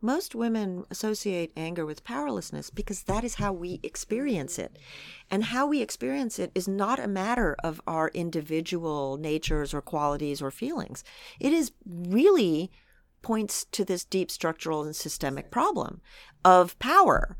most women associate anger with powerlessness because that is how we experience it. And how we experience it is not a matter of our individual natures or qualities or feelings. It is really points to this deep structural and systemic problem of power